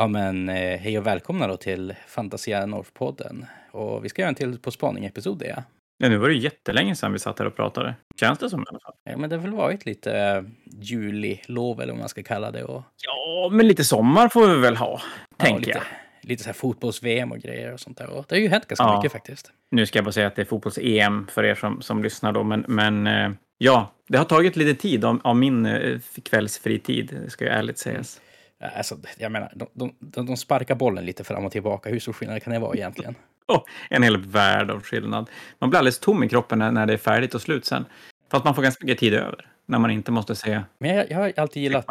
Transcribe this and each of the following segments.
Ja men eh, hej och välkomna då till Fantasia North-podden. Och vi ska göra en till På spaning-episod ja. Ja, nu var det jättelänge sedan vi satt här och pratade. Känns det som i alla fall. ja. men det har väl varit lite eh, julilov eller vad man ska kalla det. Och, Ja, men lite sommar får vi väl ha, ja, tänker lite, jag. lite så här fotbolls-VM och grejer och sånt där. Och det har ju hänt ganska Ja. mycket faktiskt. Nu ska jag bara säga att det är fotbolls-EM för er som, som lyssnar då, men, men eh, ja, det har tagit lite tid av, av min eh, kvällsfritid, ska ju ärligt sägas. Ja, Alltså, jag menar, de, de, de, sparkar bollen lite fram och tillbaka. Hur stor skillnad kan det vara egentligen? Åh, en hel värld av skillnad. Man blir alldeles tom i kroppen när, när det är färdigt och slut sen. Fast man får ganska mycket tid över, när man inte måste se Men jag, jag har alltid gillat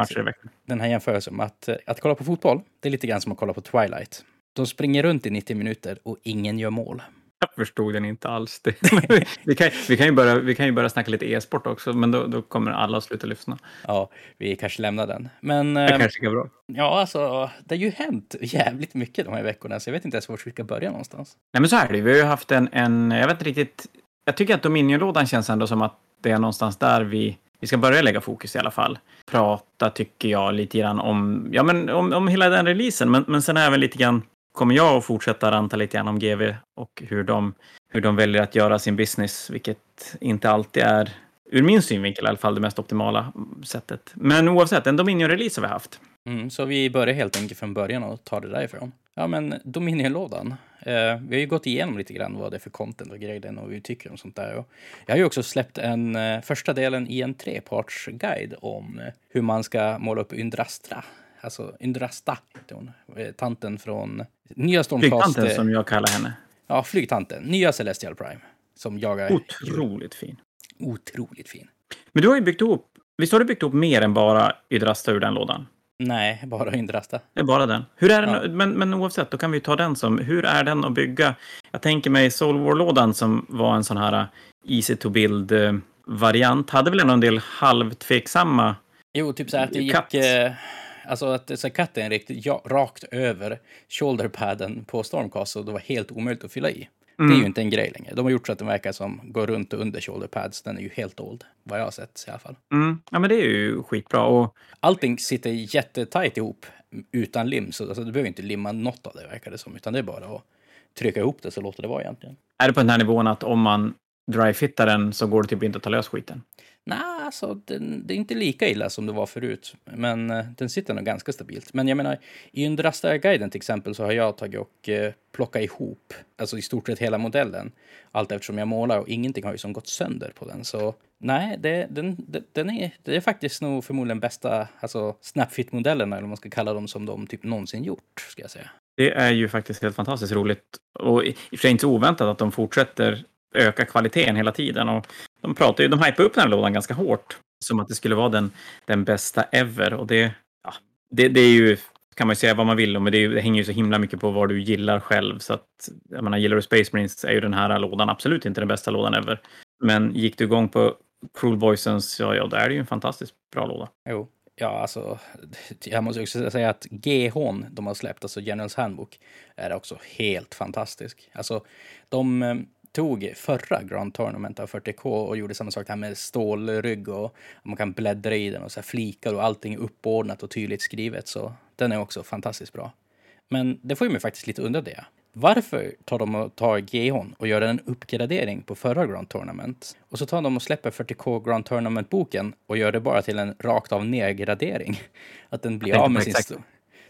den här jämförelsen att, eh, att kolla på fotboll, det är lite grann som att kolla på Twilight. De springer runt i 90 minuter och ingen gör mål. Jag förstod den inte alls. Det. vi, kan, vi, kan ju börja, vi kan ju börja snacka lite e-sport också, men då, då kommer alla att sluta lyssna. Ja, vi kanske lämnar den. Men Det eh, kanske går bra. ja, alltså, det har ju hänt jävligt mycket de här veckorna, så jag vet inte ens var vi ska börja någonstans. Nej, men så är det. Vi har ju haft en, en, jag vet inte riktigt, jag tycker att Dominion-lådan känns ändå som att det är någonstans där vi, vi ska börja lägga fokus i alla fall. Prata, tycker jag, lite grann om, ja men om, om hela den releasen, men, men sen även lite grann kommer jag att fortsätta ranta lite grann om GV och hur de, hur de väljer att göra sin business, vilket inte alltid är, ur min synvinkel i alla fall, det mest optimala sättet. Men oavsett, en Dominion-release har vi haft. Mm, så vi börjar helt enkelt från början och tar det därifrån. Ja, men Dominion-lådan. Eh, vi har ju gått igenom lite grann vad det är för content och grejer och vad vi tycker om sånt där. Och jag har ju också släppt en eh, första delen i en trepartsguide om eh, hur man ska måla upp Yndrastra. Alltså Yndrasta hon. Eh, tanten från nya Stormcast. Flygtanten eh, som jag kallar henne. Ja, flygtanten. Nya Celestial Prime. Som jagar Otroligt fin. otroligt fin. Men du har ju byggt ihop, visst har du byggt ihop mer än bara Ydrasta ur den lådan? Nej, bara Yndrasta. Det är bara den. Hur är den, Ja. men, men oavsett, då kan vi ta den som, hur är den att bygga? Jag tänker mig Soul War-lådan som var en sån här uh, easy to build-variant, hade väl ändå en del halvtveksamma Jo, typ så här att det gick... Eh, alltså att så katten riktigt ja, rakt över shoulderpaden på Stormcast det var helt omöjligt att fylla i. Det är Mm. ju inte en grej längre. De har gjort så att den verkar som går runt och under shoulderpads. Den är ju helt old, vad jag har sett i alla fall. Mm. Ja, men det är ju skitbra. Och Allting sitter jättetajt ihop utan lim, så alltså, du behöver inte limma något av det verkar det som, utan det är bara att trycka ihop det så låter det vara egentligen. är det på den här nivån att om man dry-fittar den så går det typ inte att ta lös skiten? Nej, alltså den, det är inte lika illa som det var förut, men eh, den sitter nog ganska stabilt. Men jag menar, i Undrastar-guiden till exempel så har jag tagit och eh, plockat ihop, alltså i stort sett hela modellen, allt eftersom jag målar och ingenting har ju som gått sönder på den. Så nej, det, den, den, den är, det är faktiskt nog förmodligen bästa, alltså Snapfit-modellerna, eller vad man ska kalla dem, som de typ någonsin gjort, ska jag säga. Det är ju faktiskt helt fantastiskt roligt och i och för sig inte så oväntat att de fortsätter öka kvaliteten hela tiden. Och de pratar ju, de hypar upp den här lådan ganska hårt, som att det skulle vara den, den bästa ever. Och det, ja, det, det är ju, kan man ju säga vad man vill om, men det, det hänger ju så himla mycket på vad du gillar själv. Så att, jag menar, gillar du Space Marines är ju den här lådan absolut inte den bästa lådan ever. Men gick du igång på Cruel Voicens, ja, ja, då är det ju en fantastiskt bra låda. Jo, ja alltså, jag måste också säga att GH de har släppt, alltså Generals Handbook, är också helt fantastisk. Alltså, de eh, tog förra Grand Tournament av 40K och gjorde samma sak här med stålrygg och man kan bläddra i den och så flikar och allting är uppordnat och tydligt skrivet, så den är också fantastiskt bra. Men det får ju mig faktiskt lite undra det. Varför tar de och tar GH och gör en uppgradering på förra Grand Tournament? Och så tar de och släpper 40K Grand Tournament-boken och gör det bara till en rakt av nedgradering. Att den blir av med sin, stå-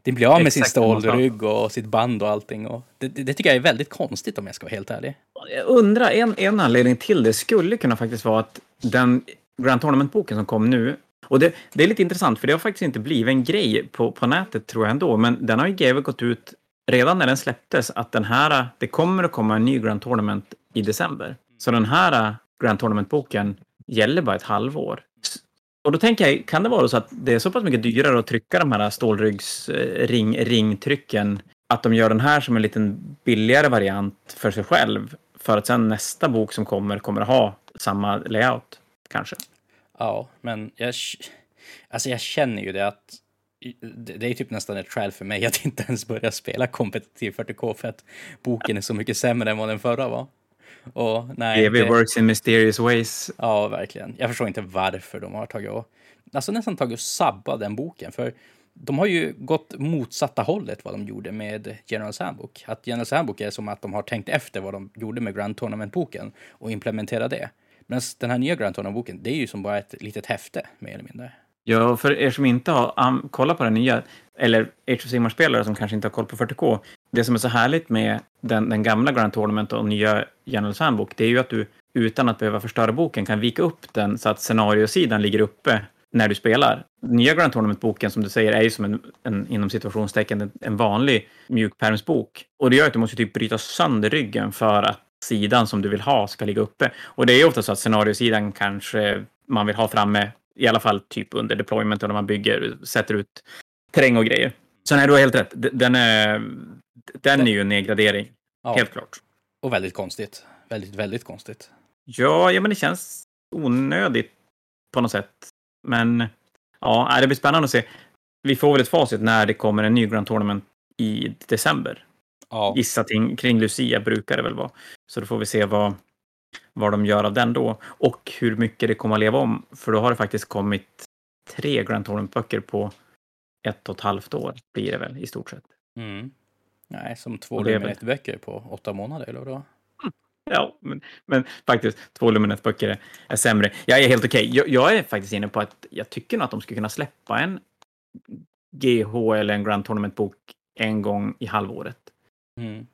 den blir av med sin exakt stålrygg och sitt band och allting. Och det, det, det tycker jag är väldigt konstigt om jag ska vara helt ärlig. Jag undrar, en, en anledning till det skulle kunna faktiskt vara att den Grand Tournament-boken som kom nu, och det, det är lite intressant för det har faktiskt inte blivit en grej på, på nätet tror jag ändå, men den har ju GW gått ut redan när den släpptes att den här, det kommer att komma en ny Grand Tournament i december. Så den här Grand Tournament-boken gäller bara ett halvår. Och då tänker jag, kan det vara så att det är så pass mycket dyrare att trycka de här stålryggsringtrycken eh, att de gör den här som en liten billigare variant för sig själv för att sen nästa bok som kommer kommer att ha samma layout kanske. Ja, men jag, alltså jag känner ju det att det det är typ nästan ett skäl för mig att inte ens börja spela kompetitiv 40K för att boken är så mycket sämre än vad den förra var. Och nej, GW det- works in mysterious ways. Ja, verkligen. Jag förstår inte varför de har tagit och alltså nästan tagit och sabba den boken. För de har ju gått motsatta hållet vad de gjorde med General Handbook. Att General Handbook är som att de har tänkt efter vad de gjorde med Grand Tournament-boken och implementerat det. Men den här nya Grand Tournament-boken, det är ju som bara ett litet häfte, mer eller mindre. Ja, för er som inte har um, kollat på den nya, eller Age of Sigmar-spelare som kanske inte har koll på 40K, det som är så härligt med den, den gamla Grand Tournament och nya General Handbook, det är ju att du utan att behöva förstöra boken kan vika upp den så att scenariosidan ligger uppe när du spelar. Nya Grand Tournament-boken som du säger är ju som en, en inom situationstecken en, en vanlig mjukpärmsbok. Och det gör att du måste typ bryta sönder ryggen för att sidan som du vill ha ska ligga uppe. Och det är ju ofta så att scenariosidan kanske man vill ha framme, i alla fall typ under deployment när man bygger, sätter ut terräng och grejer. Så nej, du har helt rätt. Den är, den är ju en nedgradering. Ja. Helt klart. Och väldigt konstigt. Väldigt, väldigt konstigt. Ja, ja men det känns onödigt på något sätt. Men ja, det blir spännande att se. Vi får väl ett facit när det kommer en ny Grand Tournament i december. Ja. Gissa ting, kring Lucia brukar det väl vara. Så då får vi se vad, vad de gör av den då. Och hur mycket det kommer att leva om. För då har det faktiskt kommit tre Grand Tournament-böcker på ett och ett halvt år blir det väl i stort sett. Mm. Nej, som två Luminet-böcker på åtta månader eller då? Ja, men, men faktiskt, två Luminet-böcker är sämre. Jag är helt okej. Okay. Jag, jag, är faktiskt inne på att jag tycker nog att de skulle kunna släppa en GH eller en Grand Tournament-bok en gång i halvåret. Mm.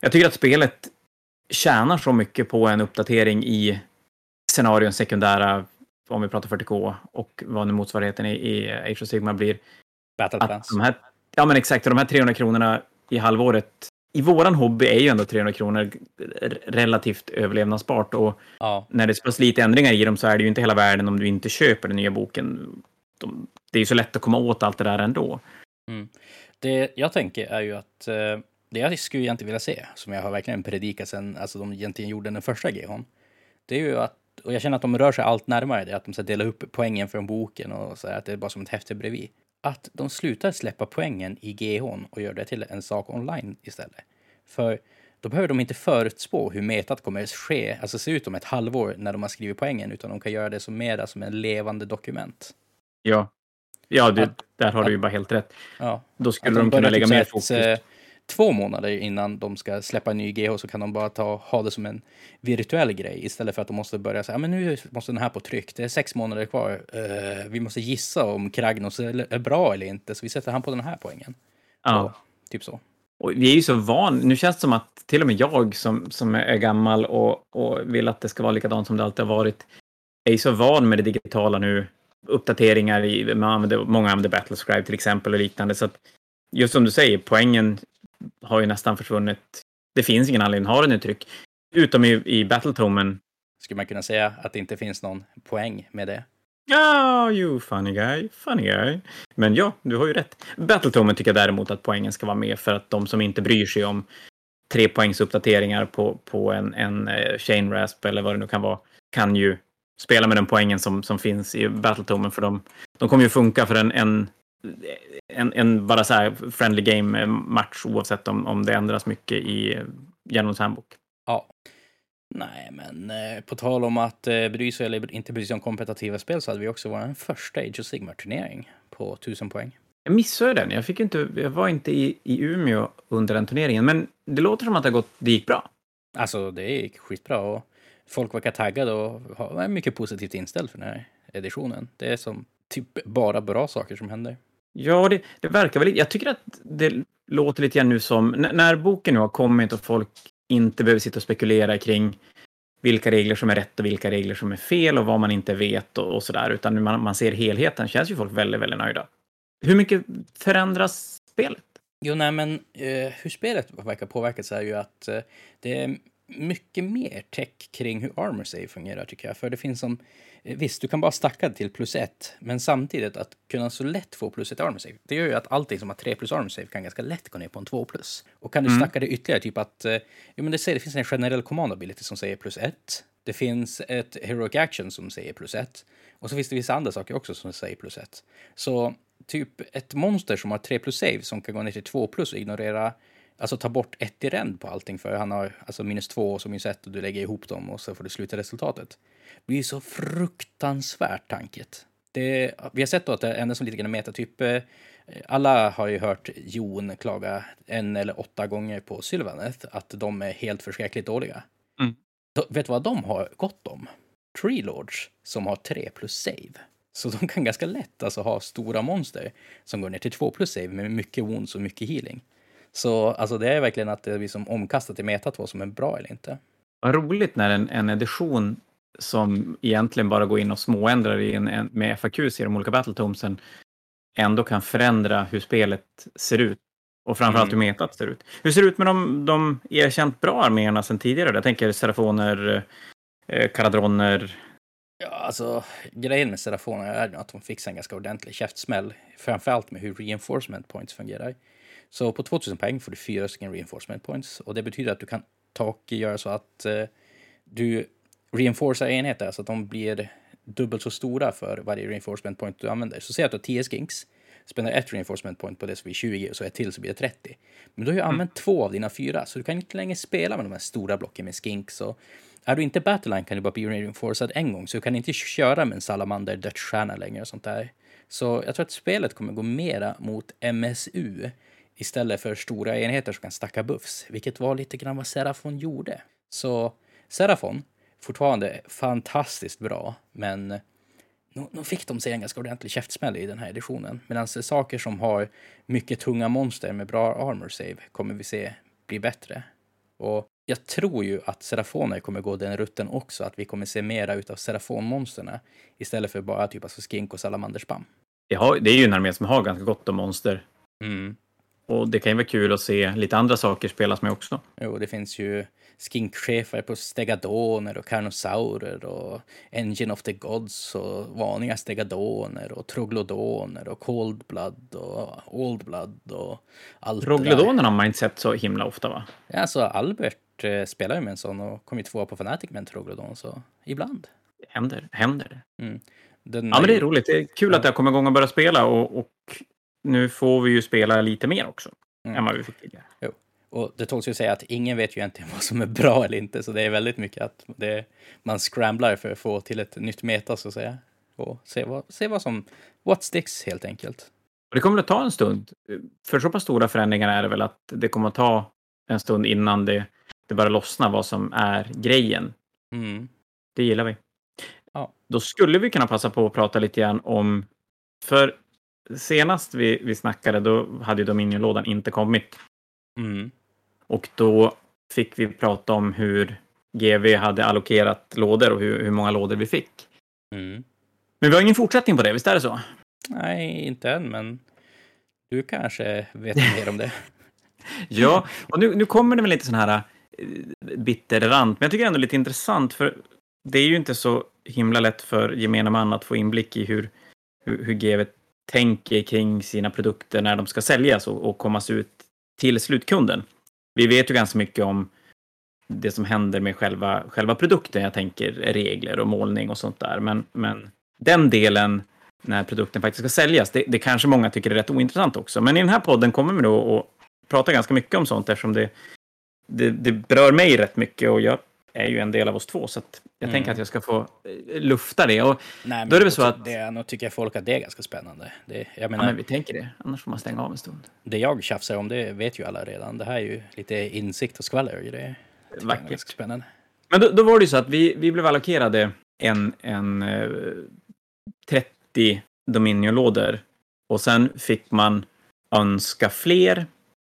Jag tycker att spelet tjänar så mycket på en uppdatering i scenarion sekundära, om vi pratar 40K, och vad nu motsvarigheten i, i Age of Sigma blir. Battle. De här, ja, men exakt. De här 300 kronorna i halvåret i våran hobby är ju ändå 300 kronor relativt överlevnadsbart och ja. när det är så pass lite ändringar i dem så är det ju inte hela världen om du inte köper den nya boken. De, det är ju så lätt att komma åt allt det där ändå. Mm. Det jag tänker är ju att eh, det jag skulle egentligen vilja se, som jag har verkligen predikat sen alltså de egentligen gjorde den första GHn, det är ju att, och jag känner att de rör sig allt närmare det, att de ska dela upp poängen från boken och så här, att det är bara som ett häfte bredvid att de slutar släppa poängen i GH och gör det till en sak online istället. För då behöver de inte förutspå hur metat kommer att ske, alltså se ut om ett halvår när de har skrivit poängen, utan de kan göra det som mera som en levande dokument. Ja, ja det, att, där har att, du ju bara helt rätt. Ja, Då skulle de, de kunna lägga mer fokus. Ett, eh, två månader innan de ska släppa en ny GH så kan de bara ta, ha det som en virtuell grej istället för att de måste börja säga men nu måste den här på tryck. Det är sex månader kvar. Uh, vi måste gissa om Kragnos är, är, bra eller inte så vi sätter han på den här poängen. Ja. Och, typ så. Och vi är ju så van, nu känns det som att till och med jag som, som är gammal och, och vill att det ska vara likadant som det alltid har varit, är ju så van med det digitala nu. Uppdateringar, i, man använder, många använder Battlescribe till exempel och liknande. Så att just som du säger, poängen har ju nästan försvunnit. Det finns ingen anledning att ha den i tryck. Utom i, i Battletomen. Skulle man kunna säga att det inte finns någon poäng med det? Ja, oh, you funny guy, funny guy. Men ja, du har ju rätt. Battletomen tycker jag däremot att poängen ska vara med för att de som inte bryr sig om tre poängs uppdateringar på, på en, en uh, chain rasp eller vad det nu kan vara kan ju spela med den poängen som, som finns i Battletomen för de, de kommer ju funka för en, en en, en bara så här friendly game match oavsett om, om det ändras mycket i Genoms handbok. Ja. Nej, men eh, på tal om att eh, bry sig eller inte bry sig om kompetitiva spel så hade vi också vår första Age of Sigmar-turnering på 1000 poäng. Jag missade den. Jag, fick inte, jag var inte i, i Umeå under den turneringen, men det låter som att det, gått, det gick bra. Alltså, det gick skitbra och folk verkar taggade och var mycket positivt inställd för den här editionen. Det är som typ bara bra saker som händer. Ja, det, det verkar väl. Jag tycker att det låter lite grann nu som när boken nu har kommit och folk inte behöver sitta och spekulera kring vilka regler som är rätt och vilka regler som är fel och vad man inte vet och, och sådär, utan man, man ser helheten känns ju folk väldigt, väldigt nöjda. Hur mycket förändras spelet? Jo, nej, men eh, hur spelet verkar påverkas är ju att eh, det är mycket mer tech kring hur Armor Save fungerar tycker jag. För det finns som Eh, visst, du kan bara stacka till plus ett, men samtidigt att kunna så lätt få plus ett armor save, det gör ju att allting som har 3 plus armor save kan ganska lätt gå ner på en 2 plus. Och kan du mm. stacka det ytterligare, typ att, eh, jo men det, säger, det finns en generell command ability som säger plus ett. Det finns ett heroic action som säger plus ett. Och så finns det vissa andra saker också som säger plus ett. Så typ ett monster som har 3 plus save som kan gå ner till 2 plus och ignorera Alltså ta bort ett i ränd på allting för han har alltså minus två och så minus ett och du lägger ihop dem och så får du sluta resultatet blir så fruktansvärt tanket. Det, vi har sett då att det enda som lite grann metatyp, eh, Alla har ju hört Jon klaga en eller åtta gånger på Sylvaneth att de är helt förskräckligt dåliga. Mm. Då, vet du vad de har gott om? Tree Lords som har 3 plus save. Så de kan ganska lätt alltså ha stora monster som går ner till 2 plus save med mycket wounds och mycket healing. Så alltså det är verkligen att det blir som omkastat i metat vad som är bra eller inte. Vad roligt när en, en edition som egentligen bara går in och småändrar i en, en, med FAQs i de olika Battletomesen ändå kan förändra hur spelet ser ut. Och framförallt Mm. hur metat ser ut. Hur ser det ut med de, de erkänt bra arméerna sedan tidigare? Jag tänker Serafoner, eh, Karadroner. Ja, alltså grejen med Serafoner är att de fick sig en ganska ordentlig käftsmäll. Framförallt med hur reinforcement points fungerar. Så på 2000 poäng får du fyra stycken reinforcement points och det betyder att du kan ta och göra så att eh, du reinforcar enheter så att de blir dubbelt så stora för varje reinforcement point du använder. Så säg att du har 10 skinks, spenderar ett reinforcement point på det så blir 20 och så ett till så blir det 30. Men då har du använt två av dina fyra så du kan inte längre spela med de här stora blocken med skinks och är du inte battleline kan du bara bli reinforcad en gång så du kan inte köra med en salamander dödsstjärna längre och sånt där. Så jag tror att spelet kommer gå mera mot MSU istället för stora enheter som kan stacka buffs, vilket var lite grann vad Serafon gjorde. Så Serafon, fortfarande fantastiskt bra, men nu, fick de sig en ganska ordentlig käftsmäll i den här editionen. Medan saker som har mycket tunga monster med bra armor save kommer vi se bli bättre. Och jag tror ju att Serafoner kommer gå den rutten också, att vi kommer se mera utav Serafonmonsterna istället för bara typ alltså skink och salamanderspam. Det, har, det är ju en armé som har ganska gott om monster. Mm. Och det kan ju vara kul att se lite andra saker spelas med också. Jo, det finns ju skinkchefer på stegadoner och karnosaurer och Engine of the Gods och vanliga stegadoner och troglodoner och cold blood och old blood och allt. Troglodonen har man inte sett så himla ofta va? Ja, alltså Albert eh, spelar ju med en sån och kom ju tvåa på Fnatic med en troglodon, så ibland. Händer, händer det. Den Ja, men det är roligt. Det är kul Ja. att det har kommit igång och börjat spela och, och nu får vi ju spela lite mer också Mm. än vad vi fick tidigare. Och det tåls ju säga att ingen vet ju egentligen vad som är bra eller inte, så det är väldigt mycket att det, man scramblar för att få till ett nytt meta, så att säga. Och se vad, se vad som, what sticks helt enkelt. Och det kommer att ta en stund. För så pass stora förändringar är det väl att det kommer att ta en stund innan det, det börjar lossna vad som är grejen. Mm. Det gillar vi. Ja. Då skulle vi kunna passa på att prata lite grann om... För senast vi, vi snackade, då hade ju Dominion-lådan inte kommit. Mm. Och då fick vi prata om hur GV hade allokerat lådor och hur, hur många lådor vi fick. Mm. Men vi har ingen fortsättning på det, visst är det så? Nej, inte än, men du kanske vet mer om det. Ja, och nu, nu kommer det väl lite sån här eh, bitterrant, men jag tycker ändå lite intressant för det är ju inte så himla lätt för gemene man att få inblick i hur, hur, hur GV tänker kring sina produkter när de ska säljas och, och kommas ut till slutkunden. Vi vet ju ganska mycket om det som händer med själva, själva produkten. Jag tänker regler och målning och sånt där. Men, men den delen när produkten faktiskt ska säljas, det, det kanske många tycker är rätt ointressant också. Men i den här podden kommer vi då att prata ganska mycket om sånt eftersom det, det, det berör mig rätt mycket och jag är ju en del av oss två. Så jag Mm. tänker att jag ska få eh, lufta det. Och, Nej, men Då är det väl så att- Det, nu tycker jag folk att det är ganska spännande. Det, jag ja, menar, men vi tänker det, annars får man stänga av en stund. det jag tjafsar om, det vet ju alla redan. Det här är ju lite insikt och skvaller. Det Vackert. ganska spännande. Men då, då var det ju så att vi, vi blev allokerade en, en eh, 30 Dominion-lådor och sen fick man önska fler.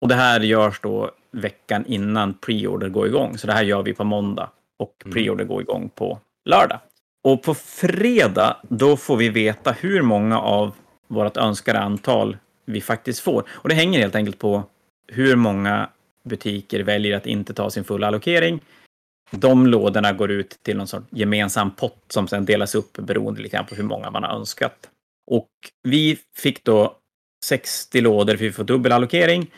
Och det här görs då veckan innan preorder går igång. Så det här gör vi på måndag och Mm. preorder går igång på lördag. Och på fredag, då får vi veta hur många av vårt önskade antal vi faktiskt får. Och det hänger helt enkelt på hur många butiker väljer att inte ta sin fulla allokering de lådorna går ut till någon sorts gemensam pott som sen delas upp beroende lite grann på hur många man har önskat. Och vi fick då 60 lådor för vi får dubbelallokering.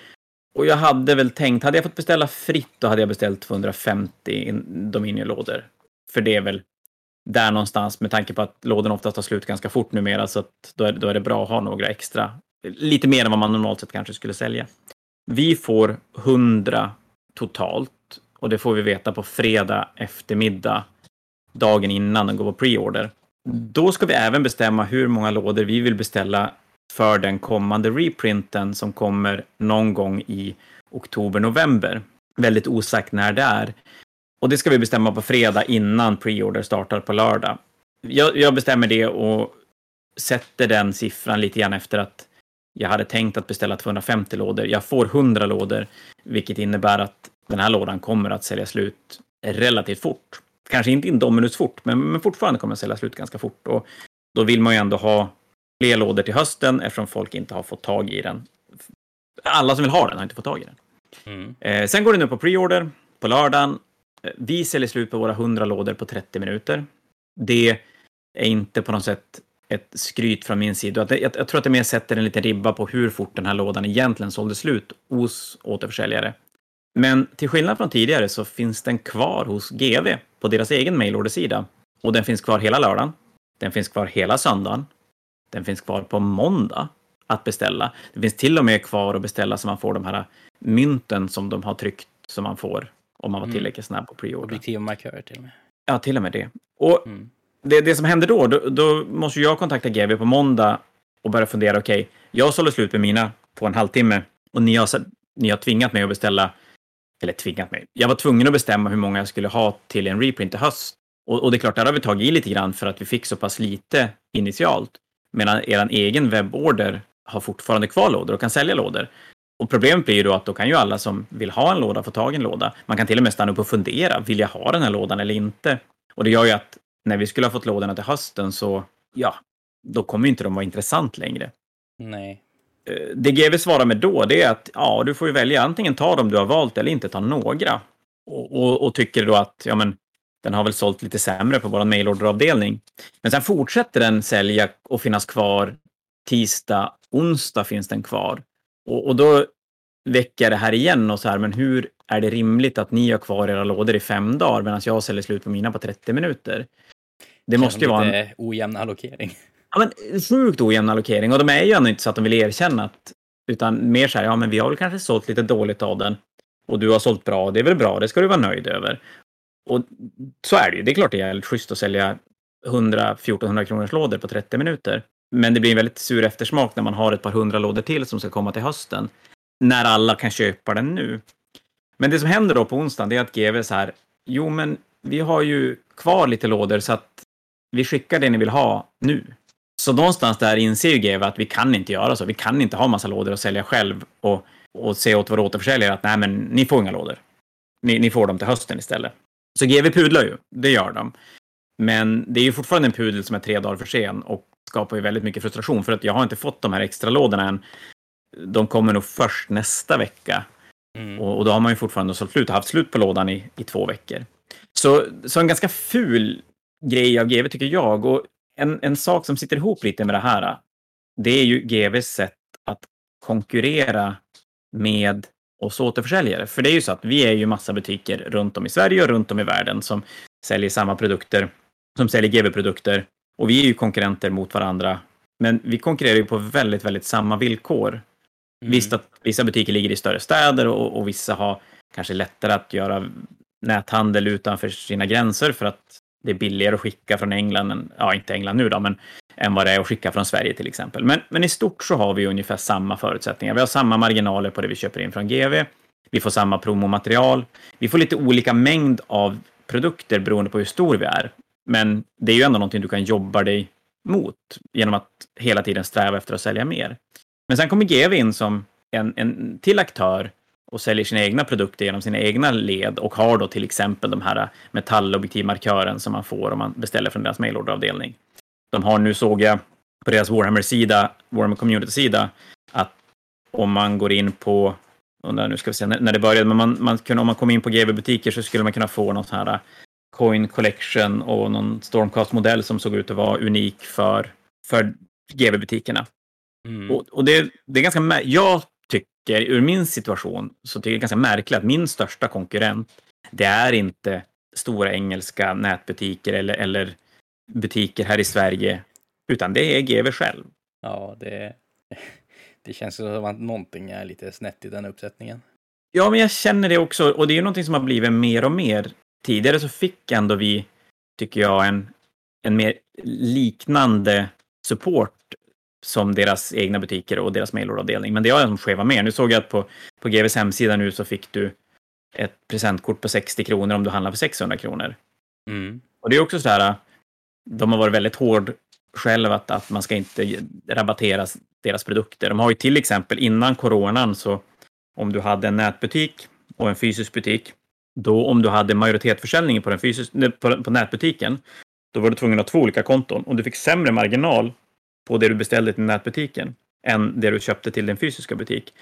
Och jag hade väl tänkt, hade jag fått beställa fritt då hade jag beställt 250 Dominion-lådor. För det är väl där någonstans med tanke på att lådorna oftast tar slut ganska fort numera så att då är, då är det bra att ha några extra. Lite mer än vad man normalt sett kanske skulle sälja. Vi får 100 totalt och det får vi veta på fredag eftermiddag, dagen innan den går på preorder. Då ska vi även bestämma hur många lådor vi vill beställa för den kommande reprinten som kommer någon gång i oktober-november. Väldigt osagt när det är. Och det ska vi bestämma på fredag innan preorder startar på lördag. Jag, jag bestämmer det och sätter den siffran lite grann efter att jag hade tänkt att beställa 250 lådor. Jag får 100 lådor, vilket innebär att den här lådan kommer att sälja slut relativt fort. Kanske inte in Dominus fort, men, men fortfarande kommer att sälja slut ganska fort. Och då vill man ju ändå ha fler lådor till hösten eftersom folk inte har fått tag i den. Alla som vill ha den har inte fått tag i den. Mm. Eh, sen går den upp på preorder på lördagen. Eh, vi säljer slut på våra 100 lådor på 30 minuter. Det är inte på något sätt ett skryt från min sida. Jag, jag, tror att det mer sätter en liten ribba på hur fort den här lådan egentligen sålde slut hos återförsäljare. Men till skillnad från tidigare så finns den kvar hos GV på deras egen mailordersida. Och den finns kvar hela lördagen. Den finns kvar hela söndagen. Den finns kvar på måndag att beställa. Det finns till och med kvar att beställa så man får de här mynten som de har tryckt som man får om man var mm. tillräckligt snabb på preorder. Objektiv och markörer till och med. Ja, till och med det. Och mm. det, det som händer då, då, då, måste jag kontakta GV på måndag och börja fundera, okej, okay, jag sålde slut med mina på en halvtimme och ni har, ni har tvingat mig att beställa, eller tvingat mig, jag var tvungen att bestämma hur många jag skulle ha till en reprint i höst. Och, och det är klart, där har vi tagit i lite grann för att vi fick så pass lite initialt. Medan er egen webborder har fortfarande kvar lådor och kan sälja lådor. Och problemet blir ju då att då kan ju alla som vill ha en låda få tag i en låda. Man kan till och med stanna upp och fundera, vill jag ha den här lådan eller inte? Och det gör ju att när vi skulle ha fått lådorna till hösten så, ja, då kommer inte de vara intressant längre. Nej. Eh, det GV svarar med då, det är att ja, du får ju välja antingen ta dem du har valt eller inte ta några. Och, och, och tycker då att, ja men, den har väl sålt lite sämre på vår mailorderavdelning. Men sen fortsätter den sälja och finnas kvar tisdag, onsdag finns den kvar. Och, och då väcker det här igen och så här, men hur är det rimligt att ni har kvar era lådor i fem dagar medan jag säljer slut på mina på 30 minuter? Det måste ju vara en... ojämn allokering. Ja, men sjukt ojämn allokering och de är ju ändå inte så att de vill erkänna att, utan mer så här, ja men vi har väl kanske sålt lite dåligt av den och du har sålt bra, det är väl bra, det ska du vara nöjd över. Och så är det ju, det är klart det är jävligt schysst att sälja 100-1400 kronors lådor på 30 minuter. Men det blir en väldigt sur eftersmak när man har ett par hundra lådor till som ska komma till hösten. När alla kan köpa den nu. Men det som händer då på onsdagen det är att GV så här, jo men vi har ju kvar lite lådor så att vi skickar det ni vill ha nu. Så någonstans där inser ju GV att vi kan inte göra så. Vi kan inte ha massa lådor och sälja själv och, och säga åt våra återförsäljare att nej men ni får inga lådor. Ni, ni får dem till hösten istället. Så GV pudlar ju, det gör de. Men det är ju fortfarande en pudel som är tre dagar för sen och skapar ju väldigt mycket frustration för att jag har inte fått de här extra lådorna än. De kommer nog först nästa vecka. Mm. Och, och, då har man ju fortfarande sålt slut och haft slut på lådan i, i två veckor. Så, så en ganska ful grej av GV tycker jag. Och en, en sak som sitter ihop lite med det här, det är ju GVs sätt att konkurrera med oss återförsäljare. För det är ju så att vi är ju massa butiker runt om i Sverige och runt om i världen som säljer samma produkter, som säljer GV-produkter. Och vi är ju konkurrenter mot varandra. Men vi konkurrerar ju på väldigt, väldigt samma villkor. Mm. Visst att vissa butiker ligger i större städer och, och vissa har kanske lättare att göra näthandel utanför sina gränser för att det är billigare att skicka från England, än, ja inte England nu då, men än vad det är att skicka från Sverige till exempel. Men, men i stort så har vi ungefär samma förutsättningar. Vi har samma marginaler på det vi köper in från GV. Vi får samma promomaterial. Vi får lite olika mängd av produkter beroende på hur stor vi är. Men det är ju ändå någonting du kan jobba dig mot genom att hela tiden sträva efter att sälja mer. Men sen kommer GV in som en, en till aktör och säljer sina egna produkter genom sina egna led och har då till exempel de här metallobjektivmarkören som man får om man beställer från deras mailorderavdelning. De har nu, såg jag, på deras Warhammer-sida, Warhammer Community-sida, att om man går in på, nu ska vi se när det började, men man, man kunde, om man kom in på GV-butiker så skulle man kunna få någon sån här Coin Collection och någon Stormcast-modell som såg ut att vara unik för, för GV-butikerna. Mm. Och, och det, det, är ganska Jag tycker, ur min situation, så tycker jag det är ganska märkligt att min största konkurrent, det är inte stora engelska nätbutiker eller, eller butiker här i Sverige, utan det är GV själv. Ja, det, det känns som att någonting är lite snett i den uppsättningen. Ja, men jag känner det också. Och det är ju någonting som har blivit mer och mer tidigare så fick ändå vi, tycker jag, en, en mer liknande support som deras egna butiker och deras mailorderavdelning. Men det är som Cheva mer. Nu såg jag att på, på GVs hemsida nu så fick du ett presentkort på 60 kronor om du handlar för 600 kronor. Mm. Och det är också så här, de har varit väldigt hård själva att, att man ska inte rabattera deras produkter. De har ju till exempel innan coronan så om du hade en nätbutik och en fysisk butik, då om du hade majoritetsförsäljning på, den fysisk, på, på nätbutiken, då var du tvungen att ha två olika konton och du fick sämre marginal på det du beställde till nätbutiken än det du köpte till din fysiska butik.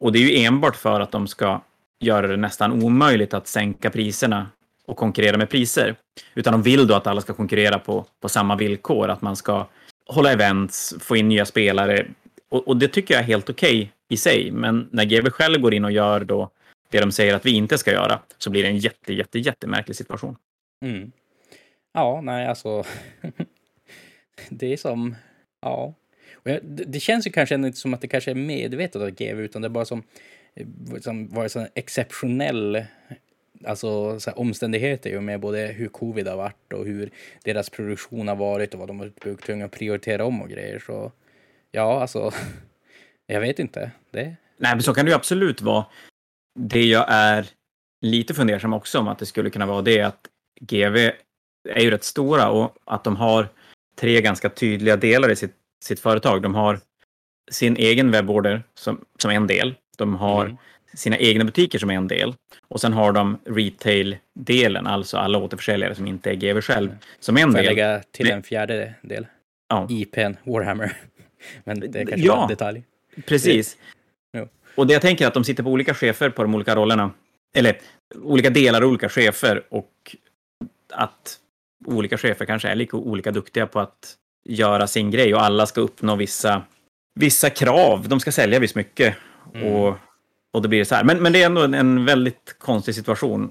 Och det är ju enbart för att de ska göra det nästan omöjligt att sänka priserna och konkurrera med priser. Utan de vill då att alla ska konkurrera på, på samma villkor, att man ska hålla events, få in nya spelare. Och, och det tycker jag är helt okej okay i sig. Men när GW själv går in och gör då det de säger att vi inte ska göra, så blir det en jätte, jätte, jättemärklig situation. Mm. Ja, nej, alltså. det är som, ja. Jag, det, det, känns ju kanske inte som att det kanske är medvetet av GW, utan det är bara som, eh, som var en exceptionell alltså, så här, omständigheter ju med både hur covid har varit och hur deras produktion har varit och vad de har tvungna att prioritera om och grejer. Så ja, alltså, jag vet inte. Det... Nej, men så kan det ju absolut vara. Det jag är lite fundersam också om att det skulle kunna vara det att GV är ju rätt stora och att de har tre ganska tydliga delar i sitt, sitt företag. De har sin egen webborder som, som en del. De har mm. Sina egna butiker som en del. Och sen har de retail-delen, alltså alla återförsäljare som inte är GV själv, som en Får del. Får jag lägga till en fjärde del? Ja. IPn Warhammer. Men det är kanske ja, en detalj. Precis. Jo. Och det jag tänker är att de sitter på olika chefer på de olika rollerna. Eller olika delar och olika chefer. Och att olika chefer kanske är lika olika duktiga på att göra sin grej och alla ska uppnå vissa, vissa krav. De ska sälja visst mycket. Mm. Och, och det blir så här. Men, men det är ändå en, en väldigt konstig situation.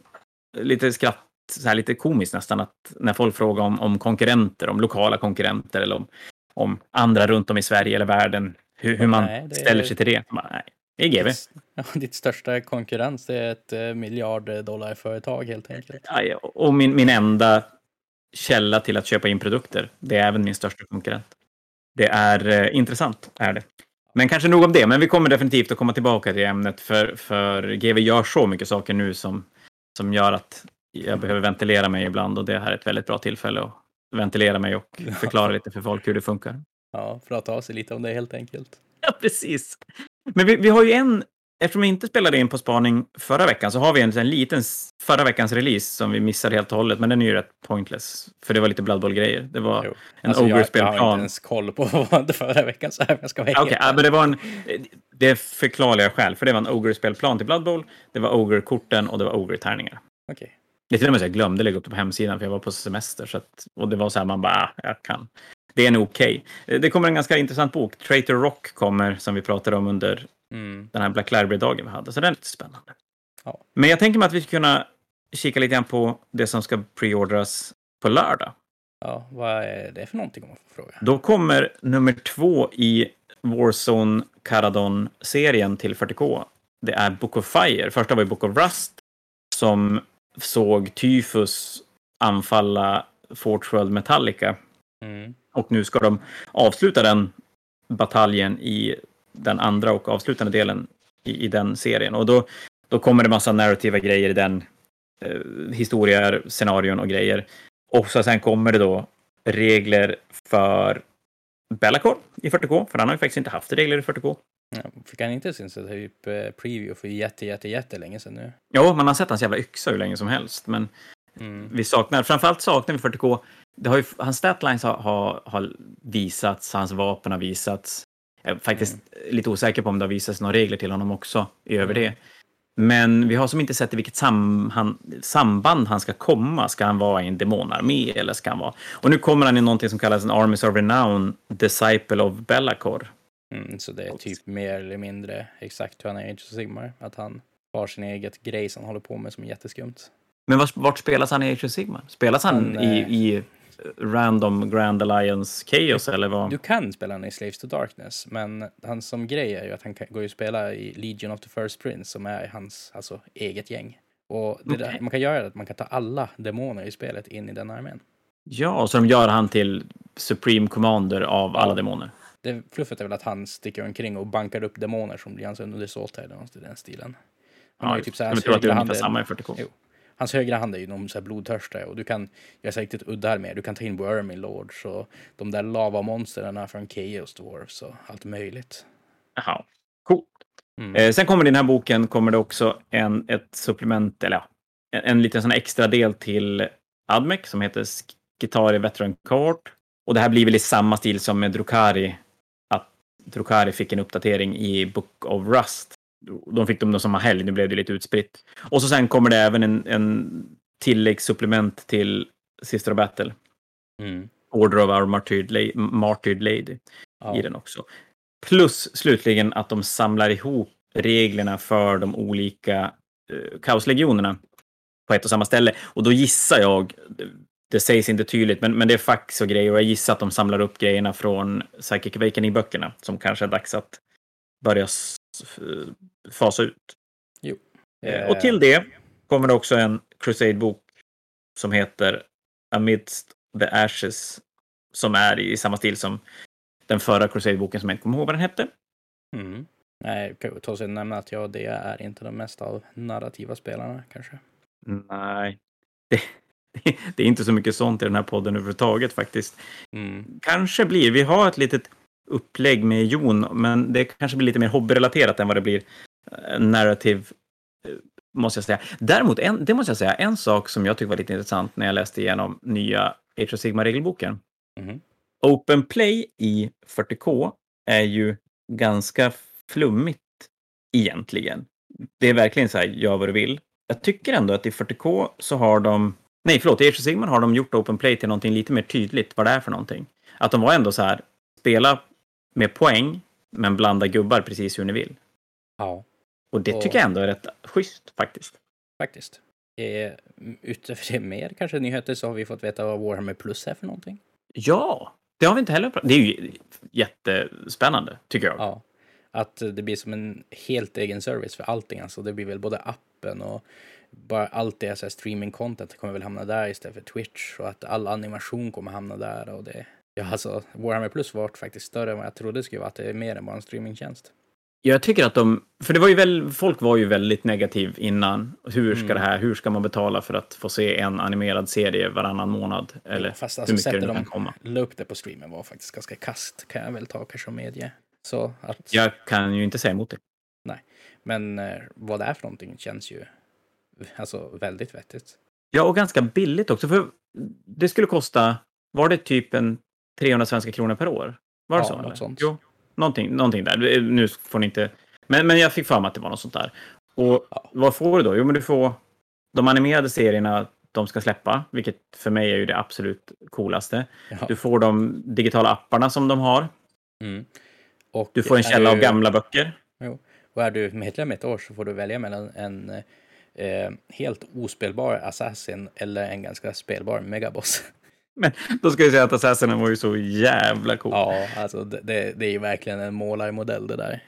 Lite skratt, så här lite komiskt nästan, att när folk frågar om, om konkurrenter, om lokala konkurrenter eller om, om andra runt om i Sverige eller världen, hur, hur man nej, ställer sig till det. nej, det är GV. Ditt, ja, ditt största konkurrens det är ett eh, miljarddollarföretag helt enkelt. Ja, och min, min enda källa till att köpa in produkter. Det är även min största konkurrent. Det är eh, intressant, är det. Men kanske nog om det, men vi kommer definitivt att komma tillbaka till ämnet för, för GV gör så mycket saker nu som, som gör att jag behöver ventilera mig ibland och det här är ett väldigt bra tillfälle att ventilera mig och förklara lite för folk hur det funkar. Ja, prata av sig lite om det helt enkelt. Ja, precis. Men vi, vi har ju en Eftersom vi inte spelade in på spaning förra veckan så har vi en, en liten förra veckans release som vi missade helt och hållet, men den är ju rätt pointless. För det var lite Blood Bowl-grejer. Det var jo. en alltså, Ogre-spelplan. Jag, jag har inte ens koll på vad var det förra veckan, så här jag ska vara okay, ja, men det var en... Det är förklarliga skäl, för det var en Ogre-spelplan till Blood Bowl, det var Ogre-korten och det var Ogre-tärningar. Okay. Det är till och med så jag glömde lägga upp det på hemsidan för jag var på semester. Så att, och det var så här, man bara, ah, jag kan. Det är nog okej. Okay. Det kommer en ganska intressant bok. Traitor Rock kommer, som vi pratade om under Mm. Den här Black Library-dagen vi hade, så det är lite spännande. Ja. Men jag tänker mig att vi ska kunna kika lite grann på det som ska preordras på lördag. Ja, vad är det för någonting om man får fråga? Då kommer nummer två i Warzone Caradon-serien till 40K. Det är Book of Fire. Första var ju Book of Rust som såg Tyfus anfalla Fort World Metallica. Mm. Och nu ska de avsluta den bataljen i den andra och avslutande delen i, i den serien. Och då, då kommer det massa narrativa grejer i den, eh, historier, scenarion och grejer. Och så sen kommer det då regler för Bellacor i 40K, för han har ju faktiskt inte haft regler i 40K. Ja, fick han inte sin typ eh, preview för jätte, jätte, jättelänge sedan nu? Jo, man har sett hans jävla yxa hur länge som helst, men mm. vi saknar, framförallt saknar vi 40K, det har ju, hans statlines har, har, har visats, hans vapen har visats. Jag är faktiskt mm. lite osäker på om det har visats några regler till honom också över mm. det. Men vi har som inte sett i vilket sam han, samband han ska komma. Ska han vara i en demonarmé eller ska han vara... Och nu kommer han i någonting som kallas en Armies of Renown, Disciple of Bellacor. Mm, så det är typ mer eller mindre exakt hur han är i Age of Sigmar. Att han har sin eget grej som han håller på med som är jätteskumt. Men vart, vart spelas han i Age of Sigmar? Spelas han, han i, eh, i random Grand Alliance Chaos eller vad? Du kan spela honom i Slaves to Darkness, men hans som grej är ju att han kan, går ju spela i Legion of the First Prince som är hans alltså, eget gäng. Och det okay. där, man kan göra att man kan ta alla demoner i spelet in i den armén. Ja, så de gör han till Supreme Commander av ja. alla demoner. Det fluffet är väl att han sticker omkring och bankar upp demoner som blir hans undersåtar eller något i den stilen. Han har ju typ så här, jag tror att det är ungefär samma i 40K. Jo. Hans högra hand är ju någon så här blodtörstare och du kan göra sig riktigt udda med. Du kan ta in Wormin Lords och de där lavamonstren från Chaos Dwarfs och allt möjligt. Jaha, coolt. Mm. Eh, sen kommer i den här boken kommer det också en, ett supplement, eller ja, en, en liten sån extra del till Admec som heter Skitari Veteran Court. Och det här blir väl i samma stil som med Drukari. Att Drukari fick en uppdatering i Book of Rust. De fick dem då samma helg, nu blev det lite utspritt. Och så sen kommer det även en, en tilläggssupplement till Sister of Battle. Mm. Order of Our Martyred, La- Martyred Lady Ja. i den också. Plus slutligen att de samlar ihop reglerna för de olika uh, kaoslegionerna på ett och samma ställe. Och då gissar jag, det, sägs inte tydligt, men, men det är fax och grejer och jag gissar att de samlar upp grejerna från Psychic Awakening-böckerna som kanske är dags att börja fasa ut. Eh, Och till det kommer det också en Crusade-bok som heter Amidst the Ashes som är i samma stil som den förra Crusade-boken som jag inte kommer ihåg vad den hette. Mm. Nej, ta och nämna att jag det är inte de mest av narrativa spelarna kanske. Nej, det, det är inte så mycket sånt i den här podden överhuvudtaget faktiskt. Mm. Kanske blir, vi har ett litet upplägg med Jon, men det kanske blir lite mer hobbyrelaterat än vad det blir eh, narrative, eh, måste jag säga. Däremot, en, det måste jag säga, en sak som jag tycker var lite intressant när jag läste igenom nya Age of Sigma-regelboken. Mhm. Open Play i 40K är ju ganska flummigt egentligen. Det är verkligen så här, gör vad du vill. Jag tycker ändå att i 40K så har de, nej förlåt, i Age of Sigmar har de gjort Open Play till någonting lite mer tydligt vad det är för någonting. Att de var ändå så här, spela med poäng, men blanda gubbar precis hur ni vill. Ja, Och det Och- tycker jag ändå är rätt schysst faktiskt. faktiskt. Eh, utöver det mer kanske nyheter så har vi fått veta vad Warhammer Plus är för någonting. Ja, det har vi inte heller pratat Det är ju jättespännande, tycker jag. Ja, att det blir som en helt egen service för allting. Alltså det blir väl både appen och bara allt det så streaming content kommer väl hamna där istället för Twitch och att all animation kommer hamna där och det. Ja, alltså Warhammer Plus var faktiskt större än vad jag trodde det skulle vara. Att det är mer än bara en streamingtjänst. Jag tycker att de, för det var ju väl, folk var ju väldigt negativ innan. Hur ska Mm. det här, hur ska man betala för att få se en animerad serie varannan månad? Eller Fast hur alltså mycket det nu kan de komma. la upp det på streamen var faktiskt ganska kast kan jag väl ta kanske och medge. Så att, Jag kan ju inte säga emot det. men eh, vad det är för någonting känns ju alltså väldigt vettigt. Ja, och ganska billigt också. För det skulle kosta, var det typ en 300 svenska kronor per år? Var det Ja, så? något eller? sånt. Jo, någonting, någonting där. Nu får ni inte... Men, men jag fick för mig att det var något sånt där. Och Ja. vad får du då? Jo, men du får de animerade serierna de ska släppa, vilket för mig är ju det absolut coolaste. Ja. Du får de digitala apparna som de har. Mm. Och Du får en källa av du- gamla böcker. Och är du medlem ett år så får du välja mellan en eh, helt ospelbar Assassin eller en ganska spelbar Megaboss. Men då ska jag säga att Assassinen var ju så jävla cool. Ja, Ja, alltså det, det, är ju verkligen en målarmodell det där.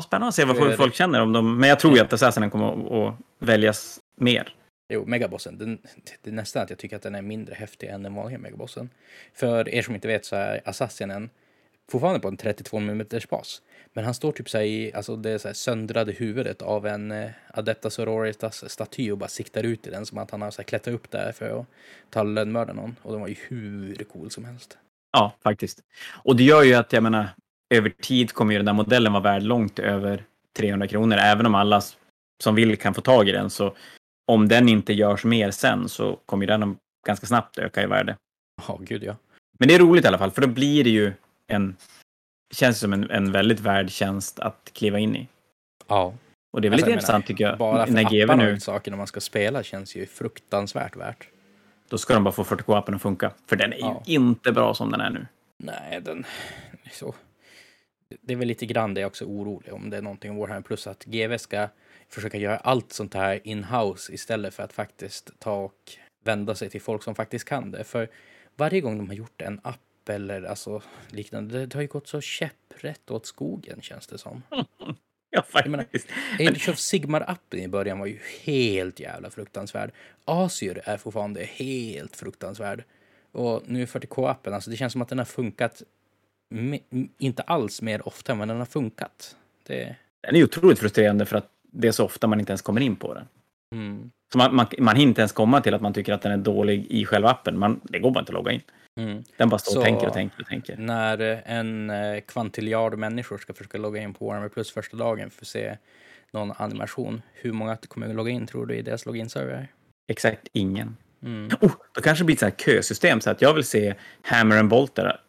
spännande att se vad folk, folk känner om dem. Men jag tror ju att Assassinen kommer att, att väljas mer. Jo, Megabossen, den, det är nästan att jag tycker att den är mindre häftig än den vanliga Megabossen. För er som inte vet så är Assassinen fortfarande på en 32 mm bas. Men han står typ så här i, alltså det så söndrade huvudet av en eh, Adepta Sororitas staty och bara siktar ut i den som att han har så här klättrat upp där för att ta lönnmörda någon. Och den var ju hur cool som helst. Ja, faktiskt. Och det gör ju att, jag menar, över tid kommer ju den där modellen vara värd långt över 300 kronor. Även om alla som vill kan få tag i den. Så om den inte görs mer sen så kommer den ganska snabbt öka i värde. Ja, gud ja. Men det är roligt i alla fall, för då blir det ju en... Känns som en, en väldigt värd tjänst att kliva in i. Ja. Och det är väl Alltså, intressant menar, tycker jag. Bara för när apparna nu, saker när man ska spela känns ju fruktansvärt värt. då ska de bara få 40K-appen att funka. För den är Ja. ju inte bra som den är nu. Nej, den... Så. Det är väl lite grann det jag också är orolig om det är någonting Warhammer Plus att GW ska försöka göra allt sånt här in-house istället för att faktiskt ta och vända sig till folk som faktiskt kan det. För varje gång de har gjort en app eller alltså liknande, det, har ju gått så käpprätt åt skogen känns det som. Ja, menar- faktiskt. Age of Sigmar-appen i början var ju helt jävla fruktansvärd. Azure är fortfarande helt fruktansvärd. Och nu 40K-appen, alltså det känns som att den har funkat inte alls mer ofta, men den har funkat. Det, Den är otroligt frustrerande för att det är så ofta man inte ens kommer in på den. mm, Så man, man, man hinner inte ens komma till att man tycker att den är dålig i själva appen. Man, det går bara inte att logga in. Mm. Den bara står och Så- tänker och tänker och tänker. När en eh, kvantiljard människor ska försöka logga in på Warhammer Plus första dagen för att se någon animation, hur många kommer att logga in tror du i deras login-server? Exakt ingen. Mm. Oh, då kanske det blir ett sånt här kösystem så att jag vill se Hammer and Bolter.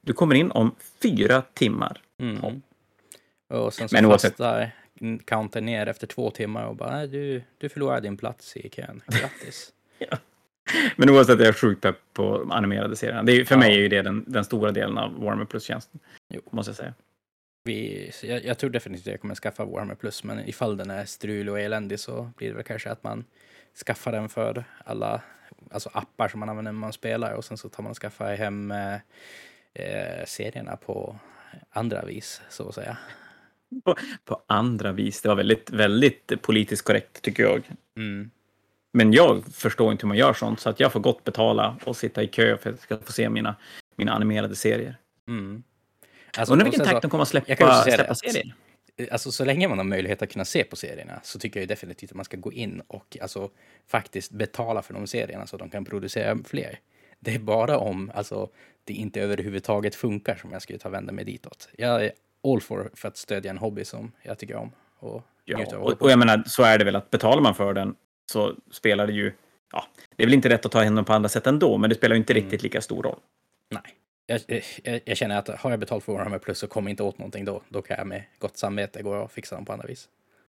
Du kommer in om fyra timmar. Mm. Och sen så Men oavsett. fastar countern ner efter två timmar och bara, "Nej, du, du förlorar din plats i kön. Grattis. Men oavsett är jag sjukt pepp på animerade serierna. Det är, för Ja. mig är ju det den, den stora delen av Warhammer Plus-tjänsten. Måste jag säga. Vi, jag, jag tror definitivt att jag kommer skaffa Warhammer Plus, men ifall den är strulig och eländig så blir det väl kanske att man skaffar den för alla alltså appar som man använder när man spelar och sen så tar man och skaffar hem eh, eh, serierna på andra vis, så att säga. På, på andra vis. Det var väldigt, väldigt politiskt korrekt tycker jag. Mm. Men jag förstår inte hur man gör sånt, så att jag får gott betala och sitta i kö för att jag ska få se mina, mina animerade serier. Mm. Alltså, Undrar vilken takt de kommer att släppa, släppa serier. Alltså så länge man har möjlighet att kunna se på serierna så tycker jag ju definitivt att man ska gå in och alltså faktiskt betala för de serierna så att de kan producera fler. Det är bara om alltså det inte överhuvudtaget funkar som jag skulle ta vända mig ditåt. Jag är all for för att stödja en hobby som jag tycker om och Ja, och, och jag menar, så är det väl att betalar man för den så spelar det ju... Ja, det är väl inte rätt att ta hem den på andra sätt ändå, men det spelar ju inte Mm. riktigt lika stor roll. Nej. Jag, jag, jag känner att har jag betalt för Warhammer Plus så kommer inte åt någonting då. Då kan jag med gott samvete gå och fixa dem på andra vis.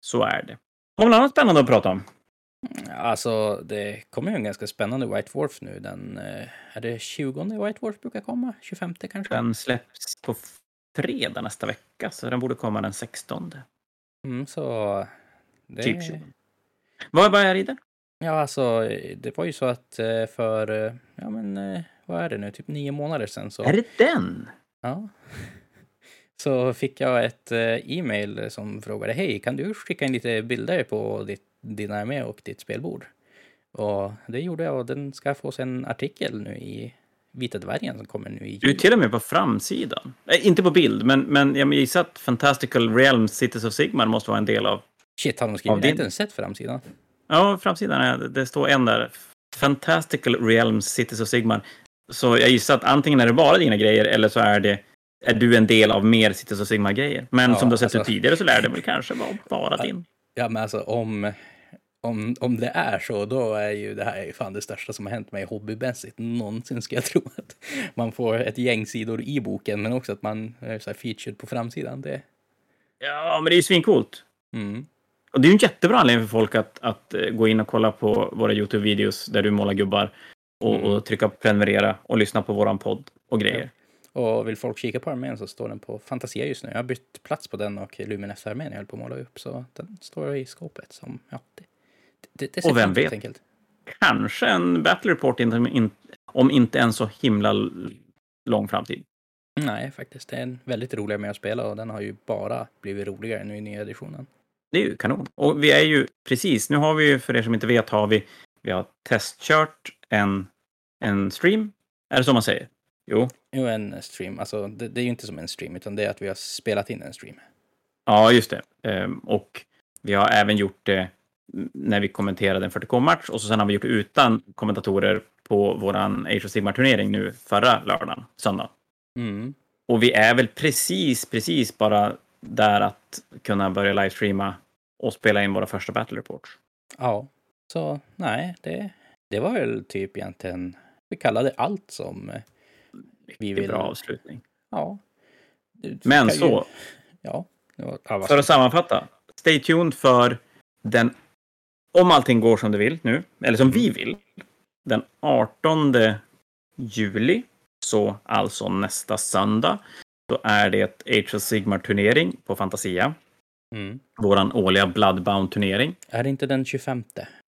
Så är det. Har vi något annat spännande att prata om? Alltså, det kommer ju en ganska spännande White Dwarf nu. Den, eh, är det 20 White Dwarf brukar komma? 25 kanske? Den släpps på fredag nästa vecka, så den borde komma den 16. Mm, så... Det, Typ 20. Vad, är det i den? Ja, alltså, det var ju så att eh, för, eh, ja men, eh, vad är det nu, typ nio månader sedan så... Är det den? Ja. Så fick jag ett e-mail som frågade hej, kan du skicka in lite bilder på ditt, din armé och ditt spelbord? Och det gjorde jag och den ska få en artikel nu i Vita dvärgen som kommer nu i Du är juli. till och med på framsidan. Eh, inte på bild, men, men jag gissar att Fantastical Realms Cities of Sigmar måste vara en del av... Shit, har de skrivit? Jag har inte ens sett framsidan. Ja, framsidan är det står en där. Fantastical Realms Cities of Sigmar. Så jag gissar att antingen är det bara dina grejer eller så är det är du en del av mer Cities of Sigmar-grejer. Men Ja, som du har sett alltså- ut tidigare så lär det väl kanske vara bara din. Ja, men alltså om, om, om det är så, då är ju det här fan det största som har hänt mig hobbymässigt någonsin, ska jag tro. Att man får ett gäng sidor i boken, men också att man är så här featured på framsidan. Det, Ja, men det är ju svincoolt. mm. Och det är ju en jättebra anledning för folk att, att eh, gå in och kolla på våra YouTube-videos där du målar gubbar och, Mm. och trycka på prenumerera och lyssna på våran podd och grejer. Och vill folk kika på armén så står den på Fantasia just nu. Jag har bytt plats på den och Lumines-armén jag höll på att måla upp, så den står i skåpet. Som, ja, det, det, det ser Och vem vet? helt enkelt. Kanske en battle report in, om inte en så himla lång framtid. Nej, faktiskt. Det är en väldigt rolig med att spela och den har ju bara blivit roligare nu i nya editionen. Det är ju kanon. Och vi är ju precis, nu har vi ju, för er som inte vet, har vi, vi har testkört en, en stream. Är det så man säger? Jo. Jo, en stream. Alltså, det, det är ju inte som en stream, utan det är att vi har spelat in en stream. Ja, just det. Ehm, och vi har även gjort det när vi kommenterade en 40K-match och så sen har vi gjort det utan kommentatorer på våran Age of Sigmar-turnering nu förra lördagen, söndag. Mm. Och vi är väl precis, precis bara där att kunna börja livestreama och spela in våra första battle reports. Ja, så nej, det, det var väl typ egentligen, vi kallade allt som eh, vi Det är vill. bra avslutning. Ja. Men kan ju- så, Ja. var- för att sammanfatta. Stay tuned för den, om allting går som det vill nu, eller som vi vill, den 18 juli, så alltså nästa söndag, då är det Age of Sigmar-turnering på Fantasia. Mm. Våran årliga Bloodbound-turnering. Är det inte den 25?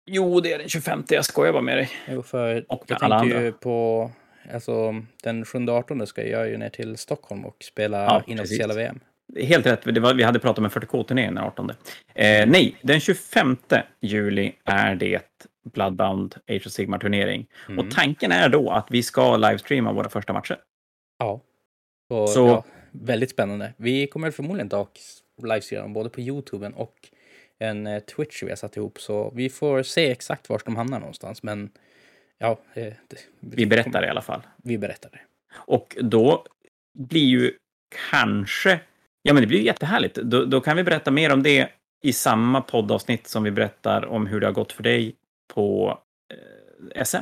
Jo, det är den 25. Jag skojar bara med dig. Jo, för Och jag alla tänkte andra. ju på, alltså den 7-18 ska jag ju ner till Stockholm och spela Ja, inofficiella. VM. Helt rätt, var, vi hade pratat om en 40K-turnering den 18. Eh, nej, den 25 juli är det Bloodbound Age of Sigmar-turnering. Mm. Och tanken är då att vi ska livestreama våra första matcher. Ja. Och, Så- Ja, väldigt spännande. Vi kommer förmodligen dock livestreama dem både på Youtube och en eh, Twitch vi har satt ihop. Så vi får se exakt var de hamnar någonstans. Men ja, eh, det, Vi berättar i alla fall. Vi berättar det. Och då blir ju kanske... Ja, men det blir jättehärligt. Då, då kan vi berätta mer om det i samma poddavsnitt som vi berättar om hur det har gått för dig på eh, SM.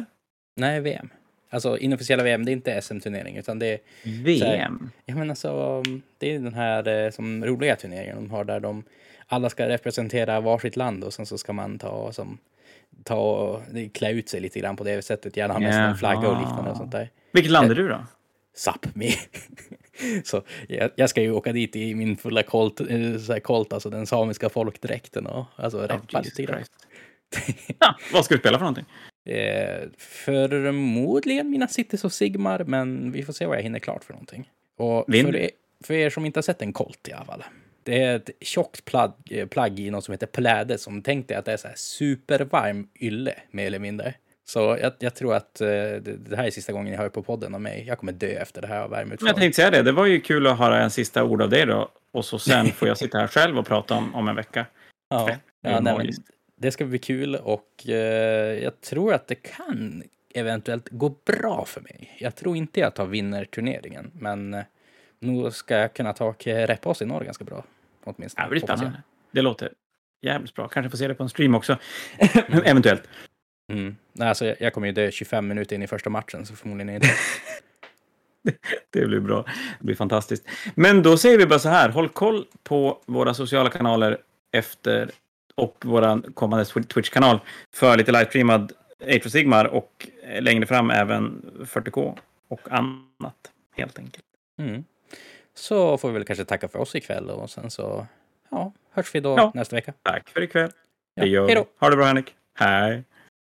Nej, VM. Alltså inofficiella VM, det är inte SM-turnering utan det är VM. Ja, men alltså, det är den här eh, som roliga turneringen de har där de alla ska representera varsitt land och sen så ska man ta som ta och klä ut sig lite grann på det sättet, gärna ha med sig en flagga och liknande och sånt där. Vilket land är du då? Sápmi. så jag, jag ska ju åka dit i min fulla kolt, eh, så här kolt alltså den samiska folkdräkten och alltså rappa Oh, lite Jesus grann. Christ. Ja, vad ska du spela för någonting? Eh, förmodligen mina Cities of Sigmar, men vi får se vad jag hinner klart för någonting. Och för er, för er som inte har sett en Colt i alla fall. Det är ett tjockt plagg, eh, plagg i något som heter pläde som tänkte att det är så här supervarm ylle, mer eller mindre. Så jag, jag tror att eh, det, det här är sista gången jag hör på podden om mig. Jag kommer dö efter det här av värmeutslag. jag tänkte säga det, det var ju kul att höra en sista ord av dig då. Och så sen får jag sitta här själv och prata om, om en vecka. Ja, ja nej, men. Det ska bli kul och eh, jag tror att det kan eventuellt gå bra för mig. Jag tror inte jag tar vinner turneringen, men eh, nog ska jag kunna ta och reppa oss i norr ganska bra. Åtminstone. Det blir spännande. Det låter jävligt bra. Kanske får se det på en stream också. Eventuellt. Mm. Nej, alltså, jag, jag kommer ju dö 25 minuter in i första matchen, så förmodligen inte. Det blir bra. Det blir fantastiskt. Men då säger vi bara så här. Håll koll på våra sociala kanaler efter och vår kommande Twi- Twitch-kanal för lite livestreamad of Sigmar och eh, längre fram även 40K och annat helt enkelt. Mm. Så får vi väl kanske tacka för oss ikväll och sen så ja, hörs vi då Ja. nästa vecka. Tack för ikväll. Ja, hej då. Ha det bra Henrik. Hej.